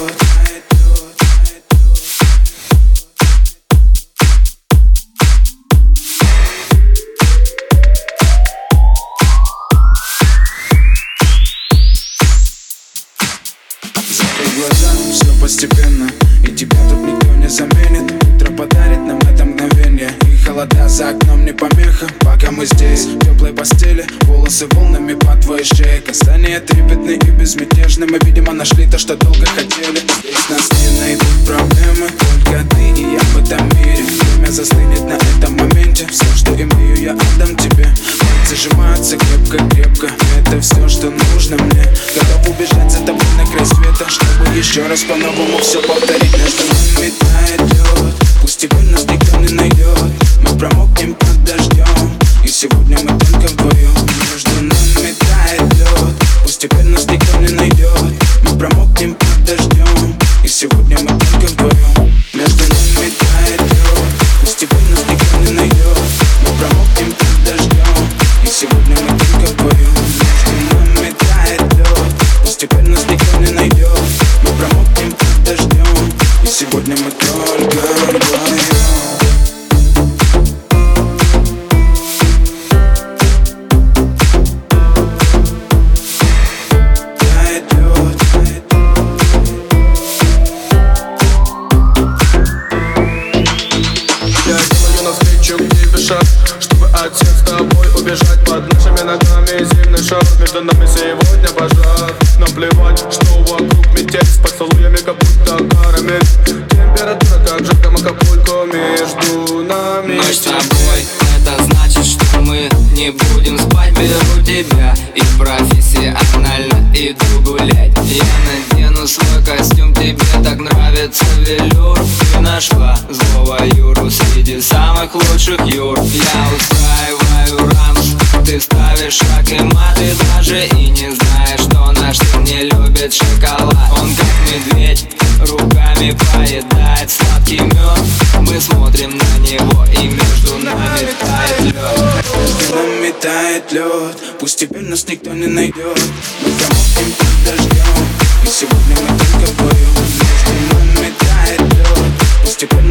лед Закрой глаза, все постепенно И тебя тут никто не заменит. Утро подарит нам это мгновение И холода за окном не помеха Пока мы здесь, в теплой постели Волосы волнами по твоей шее Касания трепетны и безмятежны Мы, видимо, нашли то, что долго хотели. Здесь нас не найдут проблемы Только ты и я. В этом мире. Время застынет на этом моменте. Все, что имею, я отдам тебе. Пальцы сжимаются крепко-крепко Это все, что нужно мне. Готов убежать за тобой на край света Чтобы еще раз по-новому все повторить сегодня мы только вдвоем шаг Чтобы от всех с тобой убежать Под нашими ногами зимний шар. Между нами сегодня пожар. Нам плевать, что поцелуями как будто карамель Температура как жарко Акапулько Между нами. Ночь с тобой, это значит, что мы не будем спать. Беру тебя и профессионально иду гулять. Я надену свой костюм, тебе так нравится велюр. Ты нашла злого Юру среди самых лучших Юр. Я устраиваю рамс, ты ставишь шаг и мат Ты даже и не знаешь, Мы смотрим на него и между нами тает лед Между нами тает лед Пусть теперь нас никто не найдет Мы замокнем под дождем И сегодня мы только вдвоем Между нами тает лед Пусть теперь